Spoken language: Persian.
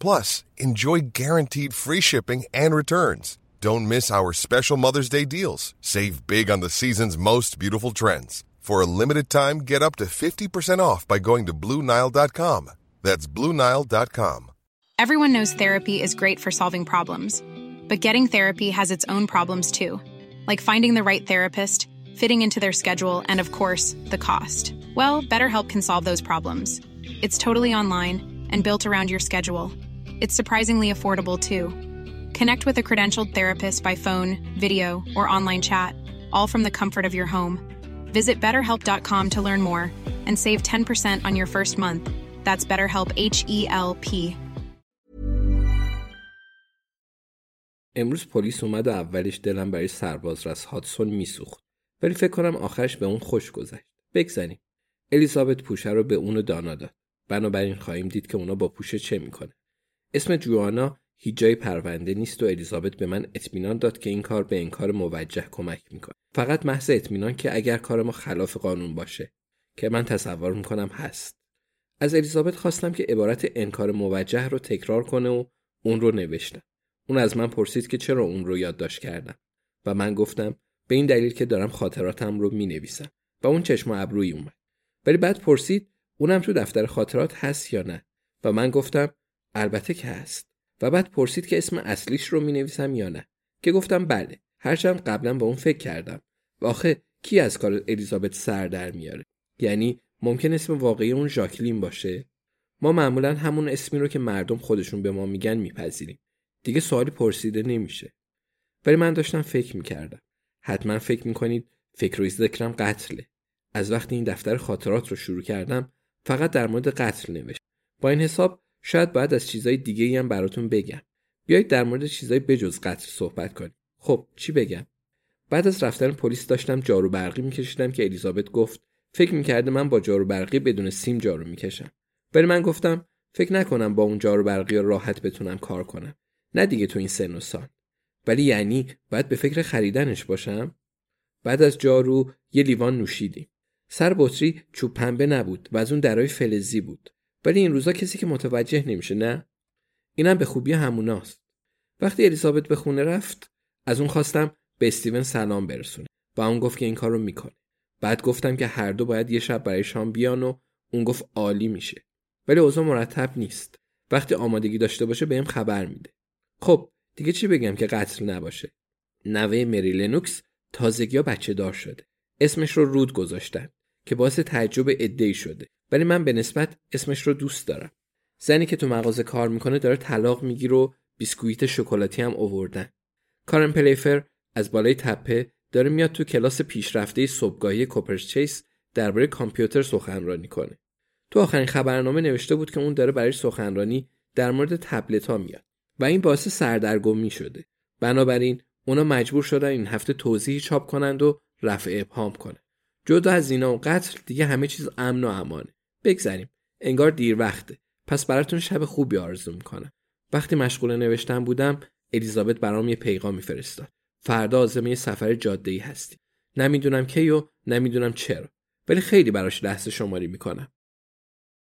Plus, enjoy guaranteed free shipping and returns. Don't miss our special Mother's Day deals. Save big on the season's most beautiful trends. For a limited time, get up to 50% off by going to Bluenile.com. That's Bluenile.com. Everyone knows therapy is great for solving problems, but getting therapy has its own problems too, like finding the right therapist, fitting into their schedule, and of course, the cost. Well, BetterHelp can solve those problems. It's totally online and built around your schedule. It's surprisingly affordable too. Connect with a credentialed therapist by phone, video, or online chat, all from the comfort of your home. Visit betterhelp.com to learn more and save 10% on your first month. That's BetterHelp H E L P. امروز پلیس اومد و اولش دلم برای سرباز رس هاتسون میسوخت ولی فکر کنم آخرش به اون خوش گذشت بگذنیم الیزابت پوشه رو به اون دانا داد بنابراین خواهیم دید که اونا با پوشه چه می‌کنه اسم جوانا هیچ جای پرونده نیست و الیزابت به من اطمینان داد که این کار به انکار موجه کمک می‌کنه. فقط محض اطمینان که اگر کار ما خلاف قانون باشه که من تصور می‌کنم هست. از الیزابت خواستم که عبارت انکار موجه رو تکرار کنه و اون رو نوشتم. اون از من پرسید که چرا اون رو یادداشت کردم. و من گفتم به این دلیل که دارم خاطراتم رو می نویسم و اون چشم و ابروی اومد. ولی بعد پرسید اونم تو دفتر خاطرات هست یا نه؟ و من گفتم البته که هست. و بعد پرسید که اسم اصلیش رو می نویسم یا نه. که گفتم بله هرچند قبلا به اون فکر کردم. و آخه کی از کار الیزابت سر در میاره؟ یعنی ممکن اسم واقعی اون ژاکلین باشه؟ ما معمولا همون اسمی رو که مردم خودشون به ما میگن میپذیریم. دیگه سوالی پرسیده نمیشه. ولی من داشتم فکر می‌کردم. حتما فکر می‌کنید فکر و ذکرم قتله. از وقتی این دفتر خاطرات رو شروع کردم فقط در مورد قتل نوشت. با این حساب شاید باید از چیزای دیگه هم براتون بگم. بیایید در مورد چیزای بجز قتل صحبت کنیم. خب چی بگم؟ بعد از رفتن پلیس داشتم جارو برقی میکشیدم که الیزابت گفت فکر می‌کرده من با جارو برقی بدون سیم جارو می‌کشم. ولی من گفتم فکر نکنم با اون جارو برقی راحت بتونم کار کنم. نه دیگه تو این سن و سال. ولی یعنی باید به فکر خریدنش باشم؟ بعد از جارو یه لیوان نوشیدیم. سر بطری چوب پنبه نبود و از اون درای فلزی بود. ولی این روزا کسی که متوجه نمیشه نه؟ اینم به خوبی هموناست. وقتی الیزابت به خونه رفت از اون خواستم به استیون سلام برسونه. و اون گفت که این کار رو می‌کنه. بعد گفتم که هر دو باید یه شب برای شام بیان و اون گفت عالی میشه. ولی اوضاع مرتب نیست. وقتی آمادگی داشته باشه بهم خبر میده. خب دیگه چی بگم که قتل نباشه؟ نوه مری لنوکس تازگی بچه دار شده. اسمش رو رود گذاشتن که باعث تعجب ای شده. ولی من به نسبت اسمش رو دوست دارم. زنی که تو مغازه کار می‌کنه داره طلاق می‌گیره و بیسکویت شکلاتی هم اووردن کارن پلیفر از بالای تپه داره میاد تو کلاس پیشرفته صبحگاهی کوپرچیس درباره کامپیوتر سخنرانی کنه. تو آخرین خبرنامه نوشته بود که اون داره برای سخنرانی در مورد تبلت ها میاد و این باعث سردرگمی شده. بنابراین اونا مجبور شدن این هفته توضیحی چاپ کنند و رفع ابهام کنه. جدا از اینا و قتل دیگه همه چیز امن و امانه بگذریم. انگار دیر وقته. پس براتون شب خوبی آرزو می‌کنم. وقتی مشغول نوشتن بودم الیزابت برام یه پیغام میفرستاد. فردا آزمه سفر جاده ای هستی. نمی‌دونم کی و نمی‌دونم چرا. ولی خیلی براش لحظه شماری می‌کنم.